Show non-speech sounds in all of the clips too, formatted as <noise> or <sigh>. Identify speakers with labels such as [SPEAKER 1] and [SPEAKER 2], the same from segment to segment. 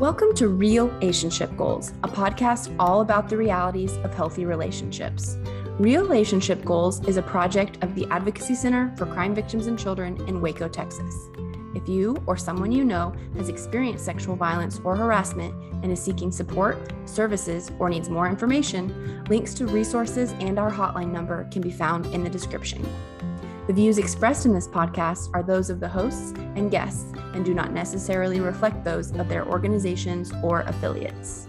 [SPEAKER 1] Welcome to Real Relationship Goals, a podcast all about the realities of healthy relationships. Real Relationship Goals is a project of the Advocacy Center for Crime Victims and Children in Waco, Texas. If you or someone you know has experienced sexual violence or harassment and is seeking support, services, or needs more information, links to resources and our hotline number can be found in the description. The views expressed in this podcast are those of the hosts and guests and do not necessarily reflect those of their organizations or affiliates.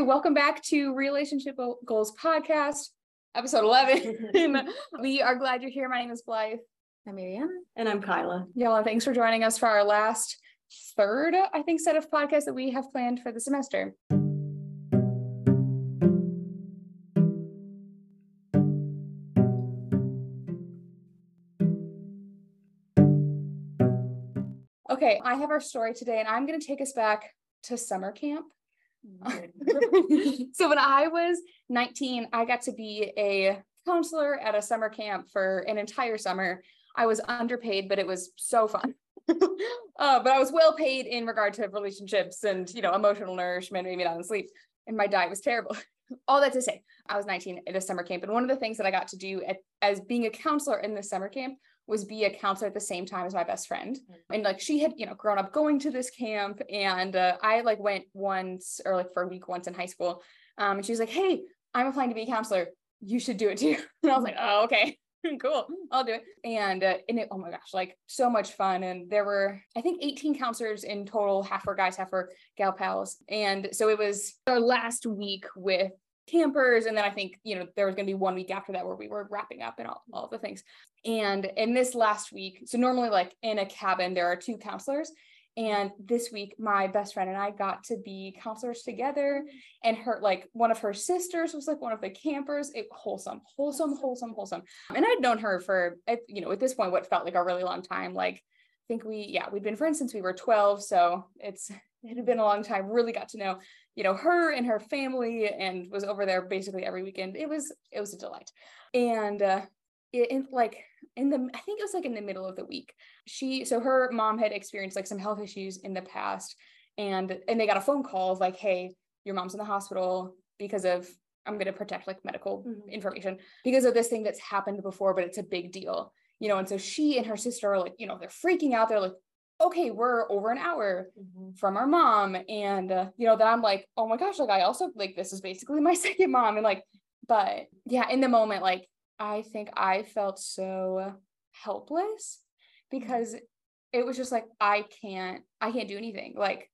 [SPEAKER 2] Welcome back to Relationship Goals Podcast, episode 11. <laughs> we are glad you're here. My name is Blythe.
[SPEAKER 3] I'm Mariana.
[SPEAKER 4] And I'm Kyla.
[SPEAKER 2] Y'all, thanks for joining us for our last third, I think, set of podcasts that we have planned for the semester. Okay, I have our story today, and I'm going to take us back to summer camp. <laughs> <laughs> so when I was 19, I got to be a counselor at a summer camp for an entire summer. I was underpaid, but it was so fun. <laughs> uh, but I was well paid in regard to relationships and you know emotional nourishment, maybe not in sleep. And my diet was terrible. All that to say, I was 19 at a summer camp, and one of the things that I got to do at, as being a counselor in the summer camp was be a counselor at the same time as my best friend. Mm-hmm. And like she had, you know, grown up going to this camp. And uh, I like went once or like for a week once in high school. Um, and she was like, Hey, I'm applying to be a counselor. You should do it too. <laughs> And I was like, Oh, okay. <laughs> cool i'll do it and uh, and it, oh my gosh like so much fun and there were i think 18 counselors in total half were guys half were gal pals and so it was our last week with campers and then i think you know there was going to be one week after that where we were wrapping up and all, mm. all the things. And in this last week so normally like in a cabin there are two counselors and this week my best friend and i got to be counselors together and her like one of her sisters was like one of the campers. It wholesome wholesome wholesome wholesome. And i'd known her for you know at this point what felt like a really long time. Like I think we, yeah, we'd been friends since we were 12. So it's, <laughs> it had been a long time, really got to know, you know, her and her family and was over there basically every weekend. It was, it was a delight. And, uh, it, in like in the i think it was like in the middle of the week she so her mom had experienced like some health issues in the past and and they got a phone call of like hey your mom's in the hospital because of i'm going to protect like medical mm-hmm. information because of this thing that's happened before but it's a big deal you know, and so she and her sister are like, you know, they're freaking out. They're like, okay, we're over an hour mm-hmm. from our mom. And, uh, you know, that I'm like, oh my gosh, like I also like, this is basically <laughs> my second mom. And like, but yeah, in the moment, like, I think I felt so helpless because it was just like, I can't, I can't do anything. Like,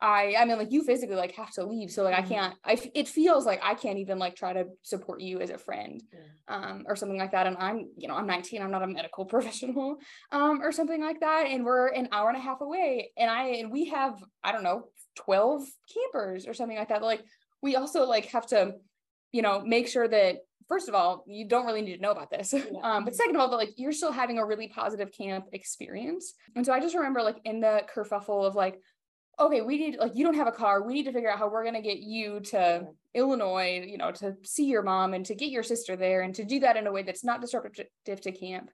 [SPEAKER 2] I I mean like you physically like have to leave so like mm-hmm. I can't I it feels like I can't even like try to support you as a friend um or something like that and I'm you know I'm 19 I'm not a medical <laughs> professional um or something like that and we're an hour and a half away and I and we have I don't know 12 campers or something like that like we also like have to you know make sure that first of all you don't really need to know about this yeah. <laughs> um but second of all that like you're still having a really positive camp experience and so I just remember like in the kerfuffle of like okay, we need like you don't have a car. We need to figure out how we're gonna get you to Illinois, you know, to see your mom and to get your sister there and to do that in a way that's not disruptive to camp.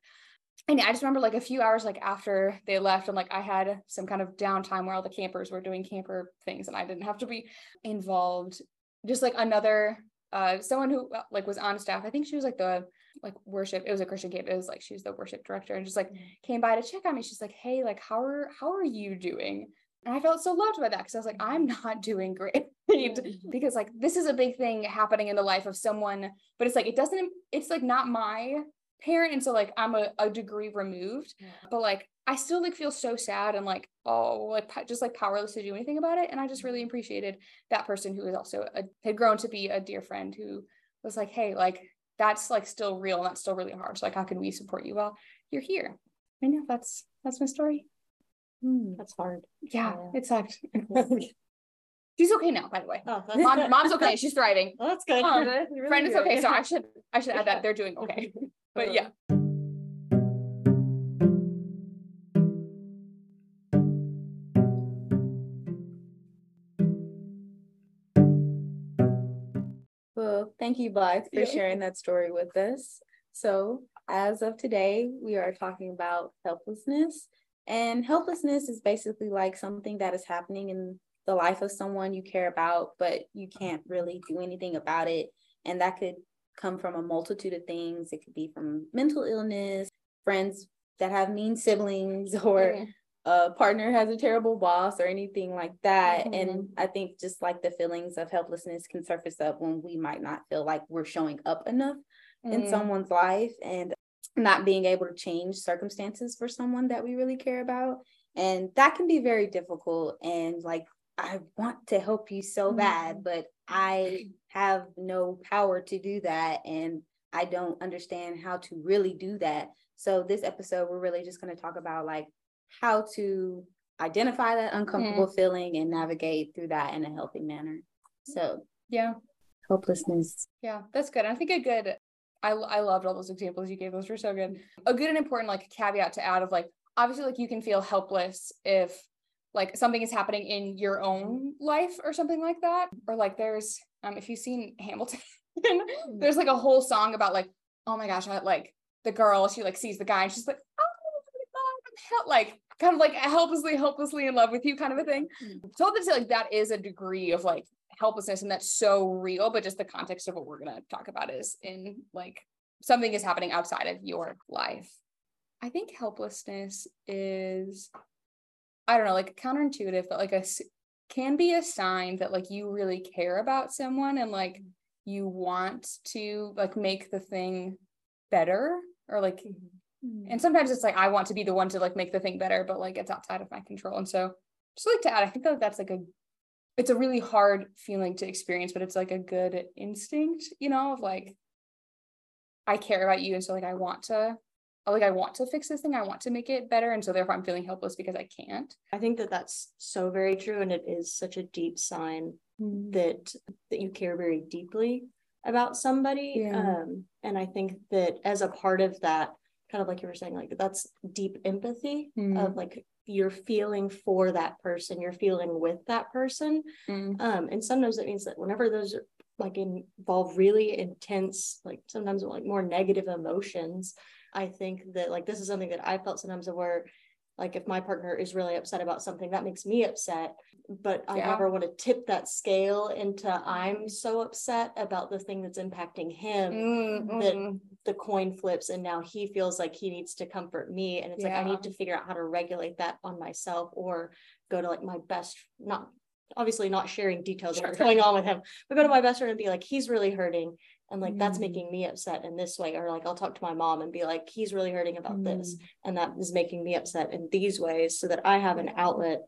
[SPEAKER 2] And I just remember like a few hours like after they left, and like I had some kind of downtime where all the campers were doing camper things and I didn't have to be involved. Just like another uh someone who uh, like was on staff. I think she was like the like worship it was a christian camp it was like she was the worship director and just like mm. came by to check on me she's like hey like how are how are you doing and I felt so loved by that because I was like, I'm not <laughs> doing great because like this is a big thing happening in the life of someone, but it's like it doesn't, it's like not my parent. And so like I'm a, a degree removed, yeah. but like I still like feel so sad and like, oh, like just like powerless to do anything about it. And I just really mm-hmm. appreciated that person who was also a, had grown to be a dear friend who was like, hey, like that's like still real and that's still really hard. So like, how can we support you while you're here? I know that's that's my story.
[SPEAKER 3] Mm, that's hard.
[SPEAKER 2] Yeah, yeah. it sucked. <laughs> She's okay now, by the way. Oh, Mom, mom's okay. <laughs> She's thriving.
[SPEAKER 3] Well, that's good.
[SPEAKER 2] Um, really friend is okay. So I <laughs> should I should add that they're doing okay. But yeah.
[SPEAKER 3] Well, thank you, Blythe, for sharing that story with us. So as of today, we are talking about helplessness. And helplessness is basically like something that is happening in the life of someone you care about, but you can't really do anything about it. And that could come from a multitude of things. It could be from mental illness, friends that have mean siblings, <laughs> or mm-hmm. a partner has a terrible boss, or anything like that. Mm-hmm. And I think just like the feelings of helplessness can surface up when we might not feel like we're showing up enough mm-hmm. in someone's life and not being able to change circumstances for someone that we really care about. And that can be very difficult. And like, I want to help you so bad, mm-hmm. but I have no power to do that. And I don't understand how to really do that. So, this episode, we're really just going to talk about like how to identify that uncomfortable mm-hmm. feeling and navigate through that in a healthy manner. So,
[SPEAKER 2] yeah,
[SPEAKER 3] hopelessness.
[SPEAKER 2] Yeah, that's good. I think a good, I, I loved all those examples you gave. Those were so good. A good and important like caveat to add of like, obviously, like you can feel helpless if like something is happening in your own life or something like that. Or like there's, um, if you've seen Hamilton, <laughs> there's like a whole song about like, oh my gosh, I like the girl, she like sees the guy and she's like, oh God, like kind of like helplessly, helplessly in love with you kind of a thing. Mm-hmm. So say like that is a degree of like helplessness and that's so real, but just the context of what we're gonna talk about is in like something is happening outside of your life. I think helplessness is I don't know, like counterintuitive, but like a can be a sign that like you really care about someone and like you want to like make the thing better or like mm-hmm. and sometimes it's like I want to be the one to like make the thing better, but like it's outside of my control. And so just like to add, I think that that's like a it's a really hard feeling to experience, but it's like a good instinct, you know, of like I care about you. And so like I want to like I want to fix this thing, I want to make it better, and so therefore I'm feeling helpless because I can't.
[SPEAKER 4] I think that that's so very true, and it is such a deep sign mm. that that you care very deeply about somebody. Yeah. Um, and I think that as a part of that, kind of like you were saying, like that's deep empathy mm. of like you're feeling for that person, you're feeling with that person. Mm. Um, and sometimes it means that whenever those like involve really intense, like sometimes like more negative emotions, I think that like this is something that I felt sometimes where like if my partner is really upset about something that makes me upset but i yeah. never want to tip that scale into i'm so upset about the thing that's impacting him mm-hmm. that the coin flips and now he feels like he needs to comfort me and it's yeah. like i need to figure out how to regulate that on myself or go to like my best not obviously not sharing details of what's going on with him but go to my best friend and be like he's really hurting and like mm. that's making me upset in this way or like i'll talk to my mom and be like he's really hurting about mm. this and that is making me upset in these ways so that i have an outlet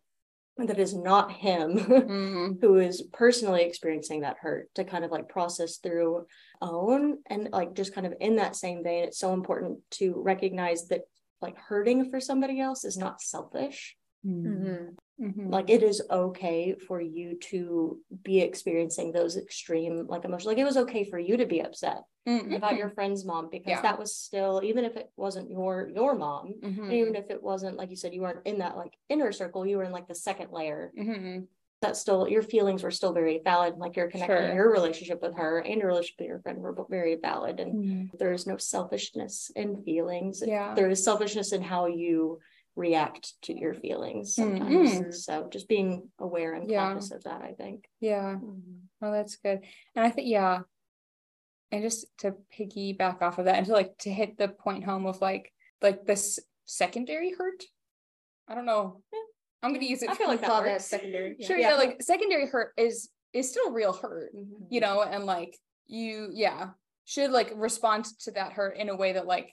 [SPEAKER 4] that is not him <laughs> mm. who is personally experiencing that hurt to kind of like process through own and like just kind of in that same vein it's so important to recognize that like hurting for somebody else is not selfish mm-hmm. Mm-hmm. Like it is okay for you to be experiencing those extreme like emotions. Like it was okay for you to be upset mm-hmm. about your friend's mom because yeah. that was still even if it wasn't your your mom, mm-hmm. even if it wasn't like you said you weren't in that like inner circle, you were in like the second layer. Mm-hmm. That still your feelings were still very valid. Like your connection, sure. your relationship with her and your relationship with your friend were very valid. And mm-hmm. there is no selfishness in feelings.
[SPEAKER 2] Yeah.
[SPEAKER 4] There is selfishness in how you react to your feelings sometimes. Mm-hmm. So just being aware and yeah. conscious of that, I think.
[SPEAKER 2] Yeah. Mm-hmm. Well, that's good. And I think, yeah. And just to piggyback off of that and to like to hit the point home of like like this secondary hurt. I don't know. I'm gonna use it.
[SPEAKER 4] I feel like that works.
[SPEAKER 2] secondary. Yeah. Sure, yeah. yeah. Like secondary hurt is is still real hurt, mm-hmm. you know, and like you, yeah, should like respond to that hurt in a way that like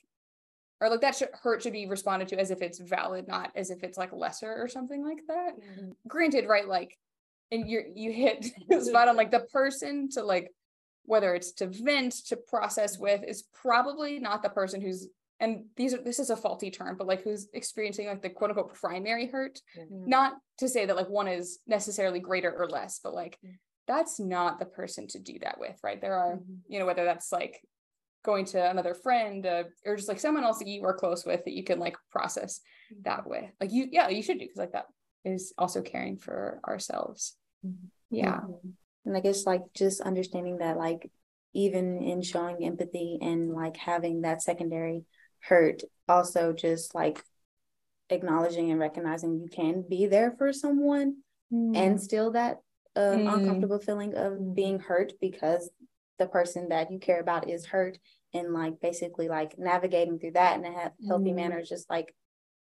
[SPEAKER 2] or like that should, hurt should be responded to as if it's valid, not as if it's like lesser or something like that. Mm-hmm. Granted, right? Like, and you you hit <laughs> spot on like the person to like whether it's to vent to process with is probably not the person who's and these are this is a faulty term but like who's experiencing like the quote unquote primary hurt mm-hmm. not to say that like one is necessarily greater or less but like mm-hmm. that's not the person to do that with right there are mm-hmm. you know whether that's like going to another friend uh, or just like someone else that you are close with that you can like process mm-hmm. that with like you yeah you should do because like that is also caring for ourselves mm-hmm. yeah
[SPEAKER 3] mm-hmm. and i guess like just understanding that like even in showing empathy and like having that secondary hurt also just like acknowledging and recognizing you can be there for someone mm. and still that um, mm. uncomfortable feeling of being hurt because the person that you care about is hurt and like basically like navigating through that in a healthy mm. manner just like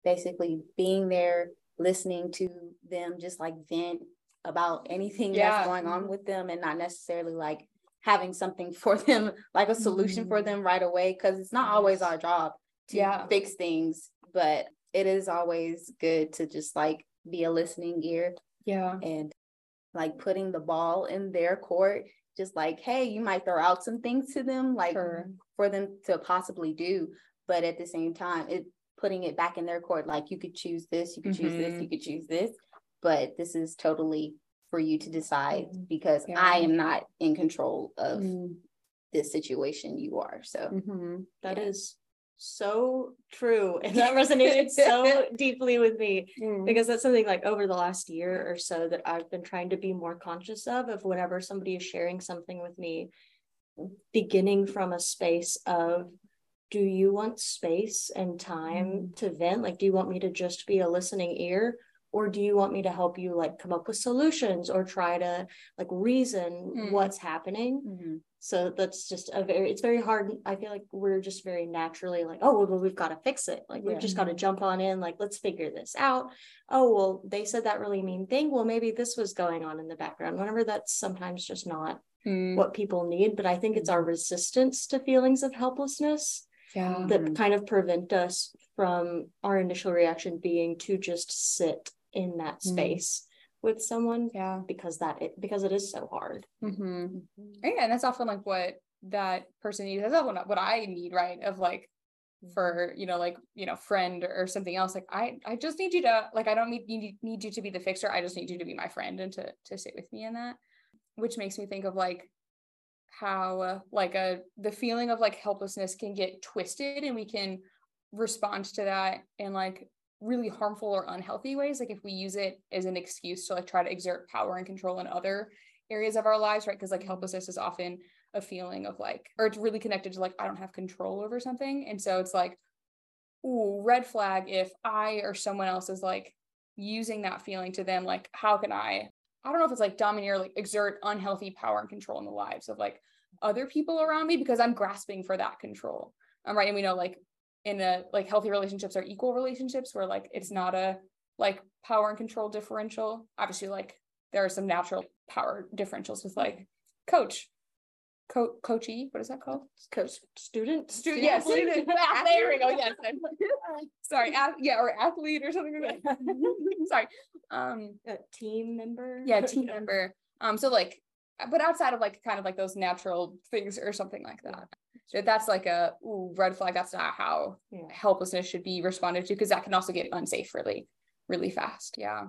[SPEAKER 3] basically being there listening to them just like vent about anything yeah. that's going on with them and not necessarily like having something <laughs> for them like a solution mm. for them right away because it's not always our job to yeah. fix things but it is always good to just like be a listening ear
[SPEAKER 2] yeah
[SPEAKER 3] and like putting the ball in their court just like hey you might throw out some things to them like sure. for them to possibly do but at the same time it putting it back in their court like you could choose this you could mm-hmm. choose this mm-hmm. you could choose this but this is totally for you to decide mm-hmm. because yeah. i am not in control of mm-hmm. this situation you are so
[SPEAKER 4] mm-hmm. that yeah. is so true and that resonated <laughs> so deeply with me mm. because that's something like over the last year or so that I've been trying to be more conscious of of whenever somebody is sharing something with me beginning from a space of do you want space and time mm. to vent like do you want me to just be a listening ear or do you want me to help you like come up with solutions or try to like reason mm. what's happening mm-hmm. so that's just a very it's very hard i feel like we're just very naturally like oh well we've got to fix it like yeah. we've just got to jump on in like let's figure this out oh well they said that really mean thing well maybe this was going on in the background whenever that's sometimes just not mm. what people need but i think it's our resistance to feelings of helplessness yeah. that kind of prevent us from our initial reaction being to just sit in that mm-hmm. space mm. with someone
[SPEAKER 2] yeah
[SPEAKER 4] because that it because it is so hard
[SPEAKER 2] mm-hmm. mm-hmm. yeah and that's often like what that person needs that's what, what i need right of like for mm-hmm. you know like you know friend or something else like i i just need you to like i don't need need, need you to be the fixer i just need you to be my friend and to to sit with me in that which makes me think of like how uh, like a the feeling of like helplessness can get twisted and we can respond to that in like really harmful or unhealthy ways like if we use it as an excuse to like try to exert power and control in other areas of our lives right? Because like helplessness is often a feeling of like or it's really connected to like i don't have control over something. And so it's like ooh red flag if i or someone else is like using that feeling to them like how can i i don't know if it's like domineer like exert unhealthy power and control in the lives of like other people around me because i'm grasping for that control. Um, right? And we know like in a like healthy relationships are equal relationships where like it's not a like power and control differential. Obviously like there are some natural power differentials with like coach co- coachy what is that called?
[SPEAKER 4] Coach student
[SPEAKER 2] student yeah <laughs> student there we go. <laughs> Yes sorry yeah or athlete or something like that. <laughs> Sorry. Um
[SPEAKER 4] a team member?
[SPEAKER 2] yeah team member. Um so like but outside of like kind of like those natural things or something like that that's like a ooh, red flag. That's not how yeah. helplessness should be responded to because that can also get unsafe really, really fast. Yeah.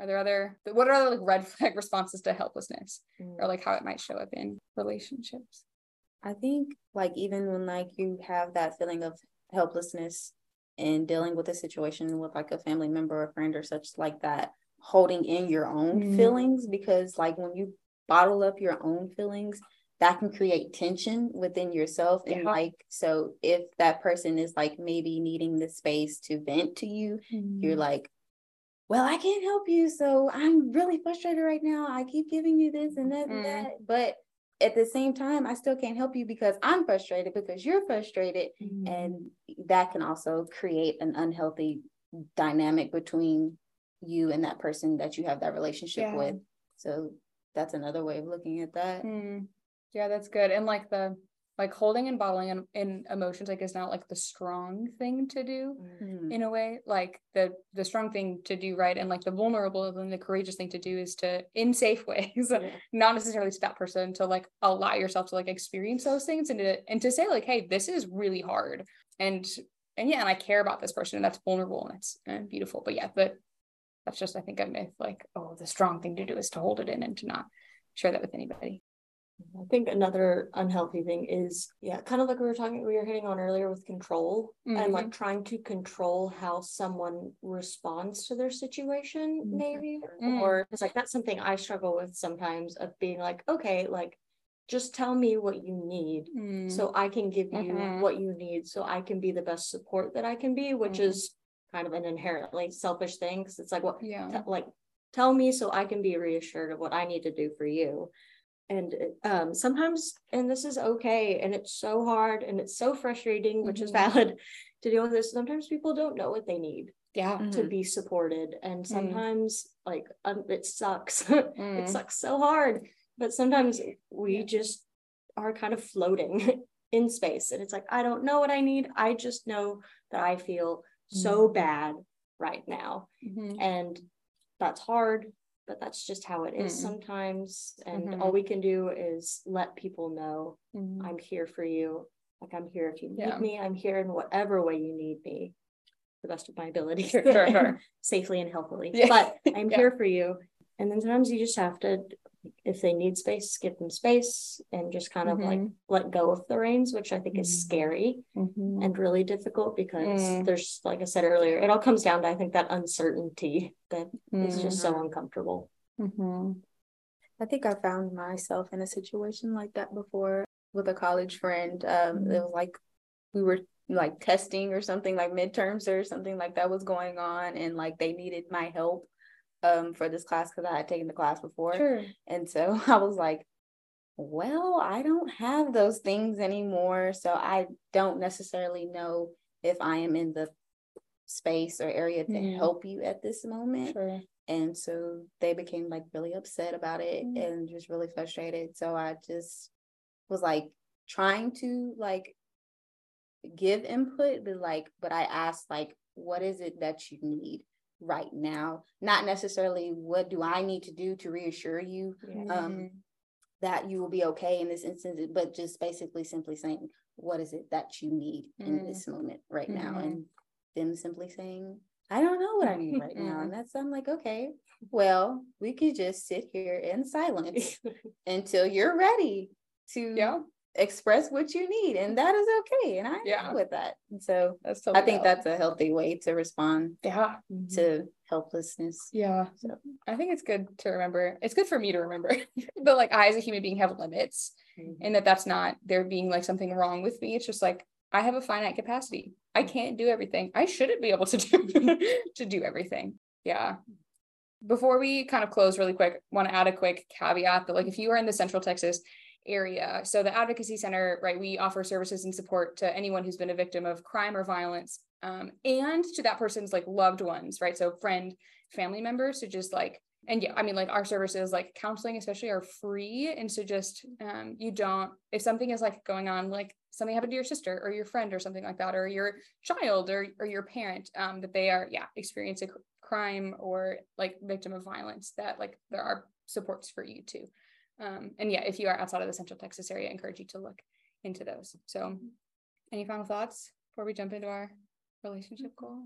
[SPEAKER 2] Are there other what are other like red <laughs> flag responses to helplessness mm. or like how it might show up in relationships?
[SPEAKER 3] I think like even when like you have that feeling of helplessness and dealing with a situation with like a family member or friend or such like that, holding in your own mm. feelings because like when you bottle up your own feelings, that can create tension within yourself and like so if that person is like maybe needing the space to vent to you mm-hmm. you're like well i can't help you so i'm really frustrated right now i keep giving you this and that mm-hmm. and that but at the same time i still can't help you because i'm frustrated because you're frustrated mm-hmm. and that can also create an unhealthy dynamic between you and that person that you have that relationship yeah. with so that's another way of looking at that
[SPEAKER 2] mm. Yeah, that's good. And like the like holding and bottling in, in emotions like is not like the strong thing to do mm-hmm. in a way like the the strong thing to do right and like the vulnerable and the courageous thing to do is to in safe <laughs> ways yeah. not necessarily to that person to like allow yourself to like experience those things and to and to say like hey this is really hard and and yeah and i care about this person and that's vulnerable and it's and beautiful but yeah but that's just i think a myth like oh the strong thing to do is to hold it in and to not share that with anybody
[SPEAKER 4] I think another unhealthy thing is, yeah, kind of like we were talking, we were hitting on earlier with control mm-hmm. and like mm-hmm. trying to control how someone responds to their situation, mm-hmm. maybe. Mm. Or it's like that's something I struggle with sometimes of being like, okay, like just tell me what you need
[SPEAKER 2] Mm.
[SPEAKER 4] so I can give you
[SPEAKER 2] Mhm.
[SPEAKER 4] what you need so I can be the best support that I can be, which
[SPEAKER 2] Mhm.
[SPEAKER 4] is kind of an inherently selfish thing because it's like, well,
[SPEAKER 2] yeah.
[SPEAKER 4] te- like tell me so I can be reassured of what I need to do for you. And um sometimes and this is okay and it's so hard and it's so frustrating, which is
[SPEAKER 2] Mhm.
[SPEAKER 4] valid <laughs> to deal with this. Sometimes people don't know what they need
[SPEAKER 2] Yeah.
[SPEAKER 3] Mm-hmm.
[SPEAKER 4] to be supported and sometimes like um, it sucks.
[SPEAKER 2] Mm. <laughs>
[SPEAKER 4] it sucks so hard, but sometimes we just are kind of floating <laughs> in space and it's like I don't know what I need. I just know that I feel so bad right now and that's hard but that's just how it is
[SPEAKER 2] Mm.
[SPEAKER 4] sometimes and
[SPEAKER 2] Mhm.
[SPEAKER 4] all we can do is let people know
[SPEAKER 2] Mhm.
[SPEAKER 4] i'm here for you like i'm here if you need
[SPEAKER 2] Yeah.
[SPEAKER 4] me i'm here in whatever way you need me the best of my ability <laughs>
[SPEAKER 2] Sure, sure, <laughs> sure.
[SPEAKER 4] safely and healthily
[SPEAKER 2] Yeah.
[SPEAKER 4] but i'm <laughs>
[SPEAKER 2] Yeah.
[SPEAKER 4] here for you and then sometimes you just have to if they need space give them space and just kind of like
[SPEAKER 2] Mhm.
[SPEAKER 4] let go of the reins which i think
[SPEAKER 2] Mhm.
[SPEAKER 4] is scary
[SPEAKER 2] Mhm.
[SPEAKER 4] and really difficult because
[SPEAKER 2] Mm.
[SPEAKER 4] there's like I said earlier, it all comes down to I think that uncertainty that is just so uncomfortable.
[SPEAKER 2] Mhm.
[SPEAKER 3] I think I found myself in a situation like that before with a college friend. Um, it was like we were like testing or something like midterms or something like that was going on, and like they needed my help um for this class because I had taken the class before,
[SPEAKER 2] Sure.
[SPEAKER 3] and so <laughs> I was like, well, I don't have those things anymore, so I don't necessarily know if I am in the space or area to
[SPEAKER 2] Mhm.
[SPEAKER 3] help you at this moment.
[SPEAKER 2] Sure.
[SPEAKER 3] And so they became like really upset about it
[SPEAKER 2] Mm.
[SPEAKER 3] and just really frustrated. So I just was like trying to like give input, but like, but I asked like, what is it that you need right now? Not necessarily what do I need to do to reassure you um that you will be okay in this instance, but just basically simply saying, what is it that you need in
[SPEAKER 2] Mm.
[SPEAKER 3] this moment right now?
[SPEAKER 2] Mhm.
[SPEAKER 3] And them simply saying, I don't know what I need right now.
[SPEAKER 2] Mm.
[SPEAKER 3] And that's I'm like, okay, well, we could just sit here in silence <laughs> until you're ready to
[SPEAKER 2] Yeah.
[SPEAKER 3] Express what you need. And that is okay. And I'm
[SPEAKER 2] Yeah.
[SPEAKER 3] with that. And so
[SPEAKER 2] That's
[SPEAKER 3] I think
[SPEAKER 2] valid.
[SPEAKER 3] that's a healthy way to respond
[SPEAKER 2] yeah.
[SPEAKER 3] to helplessness.
[SPEAKER 2] Yeah.
[SPEAKER 3] So-
[SPEAKER 2] I think it's good to remember. It's good for me to remember <laughs> that like I as a human being have limits
[SPEAKER 4] Mhm.
[SPEAKER 2] and that that's not there being like something wrong with me. It's just like I have a finite capacity. I can't do everything. I shouldn't be able to do <laughs> to do everything. Yeah. Before we kind of close really quick, want to add a quick caveat that like if you are in the Central Texas area, so the Advocacy Center, right, we offer services and support to anyone who's been a victim of crime or violence, um, and to that person's like loved ones, right? So friend, family members, to just like and yeah, I mean, like our services, like counseling, especially, are free. And so just um, you don't, if something is like going on, like something happened to your sister or your friend or something like that, or your child or or your parent, um, that they are, yeah, experiencing cr- crime or like victim of violence, that like there are supports for you too. Um, and yeah, if you are outside of the Central Texas area, I encourage you to look into those. So, any final thoughts before we jump into our relationship goal?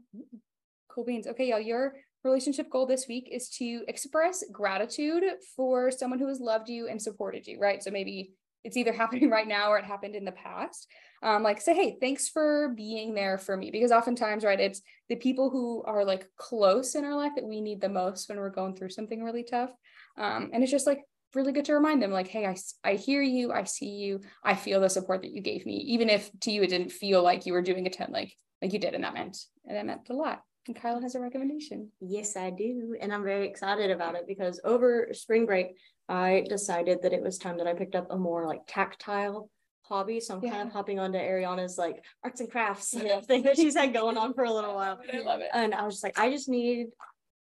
[SPEAKER 2] Cool beans. Okay, y'all, your relationship goal this week is to express gratitude for someone who has loved you and supported you, right? So maybe it's either <laughs> happening right now or it happened in the past. Um, like say, hey, thanks for being there for me. Because oftentimes, right, it's the people who are like close in our life that we need the most when we're going through something really tough. Um, and it's just like really good to remind them, like, hey, I, I hear you, I see you, I feel the support that you gave me, even if to you it didn't feel like you were doing a ton like like you did, and that meant and that meant a lot. And Kyla has a recommendation.
[SPEAKER 4] Yes, I do. And I'm very excited about it because over spring break, I decided that it was time that I picked up a more like tactile hobby. So I'm kind of hopping onto Mariana's like arts and crafts
[SPEAKER 2] Yeah. <laughs>
[SPEAKER 4] thing that she's had going on for a little while. <laughs>
[SPEAKER 2] I love it.
[SPEAKER 4] And I was just like, I just need,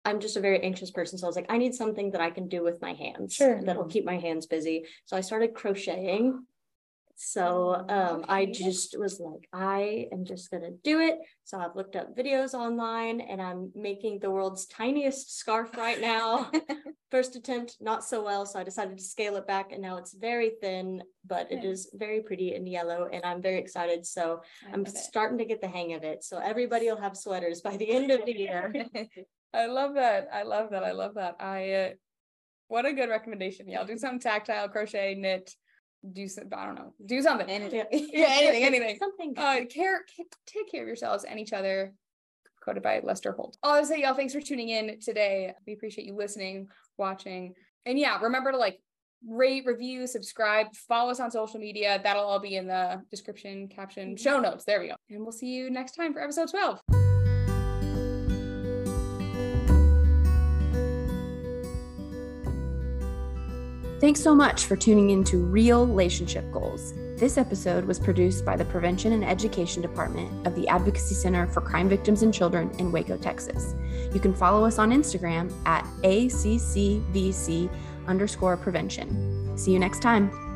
[SPEAKER 4] I'm just a very anxious person. So I was like, I need something that I can do with my hands.
[SPEAKER 2] Sure.
[SPEAKER 4] That'll keep my hands busy. So I started crocheting. So um, I just was like, I am just gonna do it. So I've looked up videos online and I'm making the world's tiniest scarf right now. <laughs> First attempt, not so well. So I decided to scale it back and now it's very thin, but it
[SPEAKER 2] Nice.
[SPEAKER 4] is very pretty and yellow and I'm very excited. So
[SPEAKER 2] I it.
[SPEAKER 4] starting to get the hang of it. So everybody will have sweaters by the end of the year. <laughs>
[SPEAKER 2] I love that. I love that. I love that. I uh, what a good recommendation. Yeah, do some tactile crochet, knit, do some I don't know, do something.
[SPEAKER 3] Anything. <laughs>
[SPEAKER 2] Yeah, anything, anything.
[SPEAKER 4] Something.
[SPEAKER 2] Uh, care, ca- take care of yourselves and each other. Quoted by Lester Holt. I'll say, y'all, thanks for tuning in today. We appreciate you listening, watching, and yeah, remember to like rate, review, subscribe, follow us on social media. That'll all be in the description, caption, show notes. There we go. And we'll see you next time for episode 12.
[SPEAKER 1] Thanks so much for tuning in to Real Relationship Goals. This episode was produced by the Prevention and Education Department of the Advocacy Center for Crime Victims and Children in Waco, Texas. You can follow us on Instagram at ACCVC underscore prevention. See you next time.